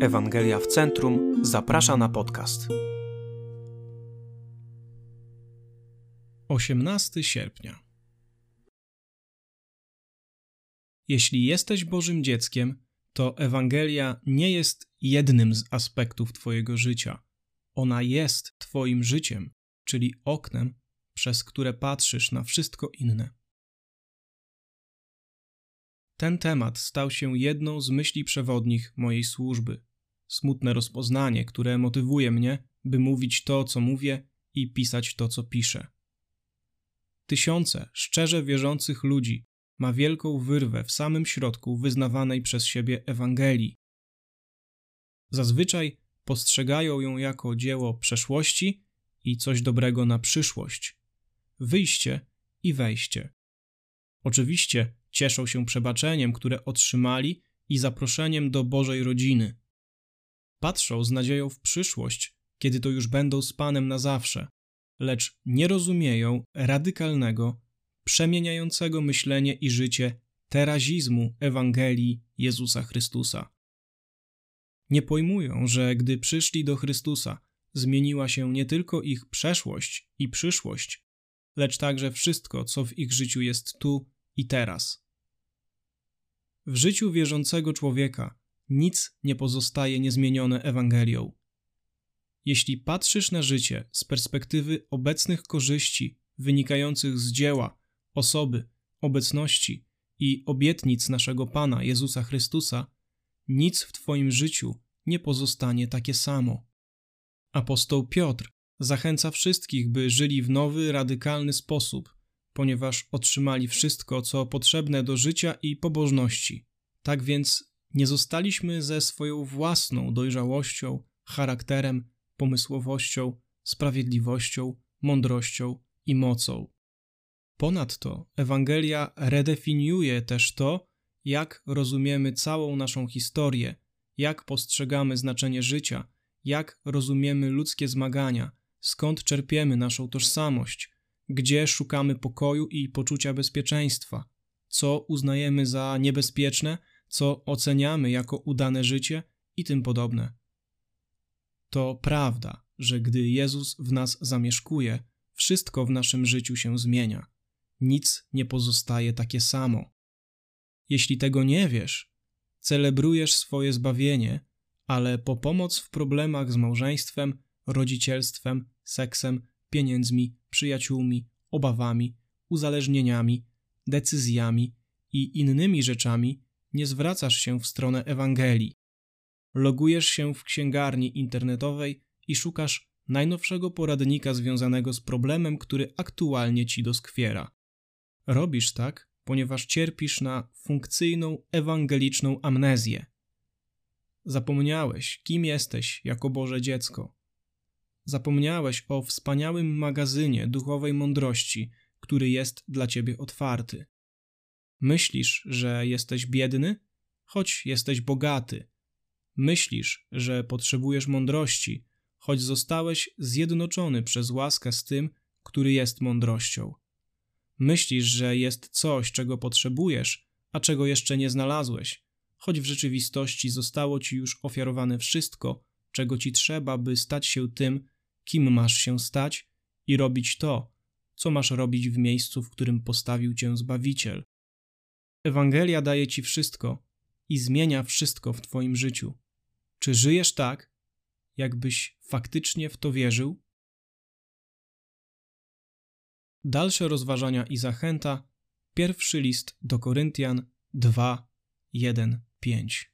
Ewangelia w Centrum zaprasza na podcast. 18 sierpnia. Jeśli jesteś Bożym dzieckiem, to Ewangelia nie jest jednym z aspektów Twojego życia. Ona jest Twoim życiem, czyli oknem, przez które patrzysz na wszystko inne. Ten temat stał się jedną z myśli przewodnich mojej służby. Smutne rozpoznanie, które motywuje mnie, by mówić to, co mówię i pisać to, co piszę. Tysiące szczerze wierzących ludzi ma wielką wyrwę w samym środku wyznawanej przez siebie Ewangelii. Zazwyczaj postrzegają ją jako dzieło przeszłości i coś dobrego na przyszłość, wyjście i wejście. Oczywiście cieszą się przebaczeniem, które otrzymali i zaproszeniem do Bożej rodziny. Patrzą z nadzieją w przyszłość, kiedy to już będą z Panem na zawsze, lecz nie rozumieją radykalnego, przemieniającego myślenie i życie terazizmu Ewangelii Jezusa Chrystusa. Nie pojmują, że gdy przyszli do Chrystusa, zmieniła się nie tylko ich przeszłość i przyszłość, lecz także wszystko, co w ich życiu jest tu i teraz. W życiu wierzącego człowieka nic nie pozostaje niezmienione Ewangelią. Jeśli patrzysz na życie z perspektywy obecnych korzyści wynikających z dzieła, osoby, obecności i obietnic naszego Pana Jezusa Chrystusa, nic w Twoim życiu nie pozostanie takie samo. Apostoł Piotr zachęca wszystkich, by żyli w nowy, radykalny sposób, ponieważ otrzymali wszystko, co potrzebne do życia i pobożności. Tak więc nie zostaliśmy ze swoją własną dojrzałością, charakterem, pomysłowością, sprawiedliwością, mądrością i mocą. Ponadto Ewangelia redefiniuje też to, jak rozumiemy całą naszą historię, jak postrzegamy znaczenie życia, jak rozumiemy ludzkie zmagania, skąd czerpiemy naszą tożsamość, gdzie szukamy pokoju i poczucia bezpieczeństwa, co uznajemy za niebezpieczne, co oceniamy jako udane życie i tym podobne. To prawda, że gdy Jezus w nas zamieszkuje, wszystko w naszym życiu się zmienia. Nic nie pozostaje takie samo. Jeśli tego nie wiesz, celebrujesz swoje zbawienie, ale po pomoc w problemach z małżeństwem, rodzicielstwem, seksem, pieniędzmi, przyjaciółmi, obawami, uzależnieniami, decyzjami i innymi rzeczami nie zwracasz się w stronę Ewangelii. Logujesz się w księgarni internetowej i szukasz najnowszego poradnika związanego z problemem, który aktualnie ci doskwiera. Robisz tak, ponieważ cierpisz na funkcyjną ewangeliczną amnezję. Zapomniałeś, kim jesteś jako Boże dziecko. Zapomniałeś o wspaniałym magazynie duchowej mądrości, który jest dla ciebie otwarty. Myślisz, że jesteś biedny, choć jesteś bogaty. Myślisz, że potrzebujesz mądrości, choć zostałeś zjednoczony przez łaskę z tym, który jest mądrością. Myślisz, że jest coś, czego potrzebujesz, a czego jeszcze nie znalazłeś, choć w rzeczywistości zostało ci już ofiarowane wszystko, czego ci trzeba, by stać się tym, kim masz się stać i robić to, co masz robić w miejscu, w którym postawił cię Zbawiciel. Ewangelia daje ci wszystko i zmienia wszystko w twoim życiu. Czy żyjesz tak, jakbyś faktycznie w to wierzył? Dalsze rozważania i zachęta. Pierwszy list do Koryntian 2, 1, 5.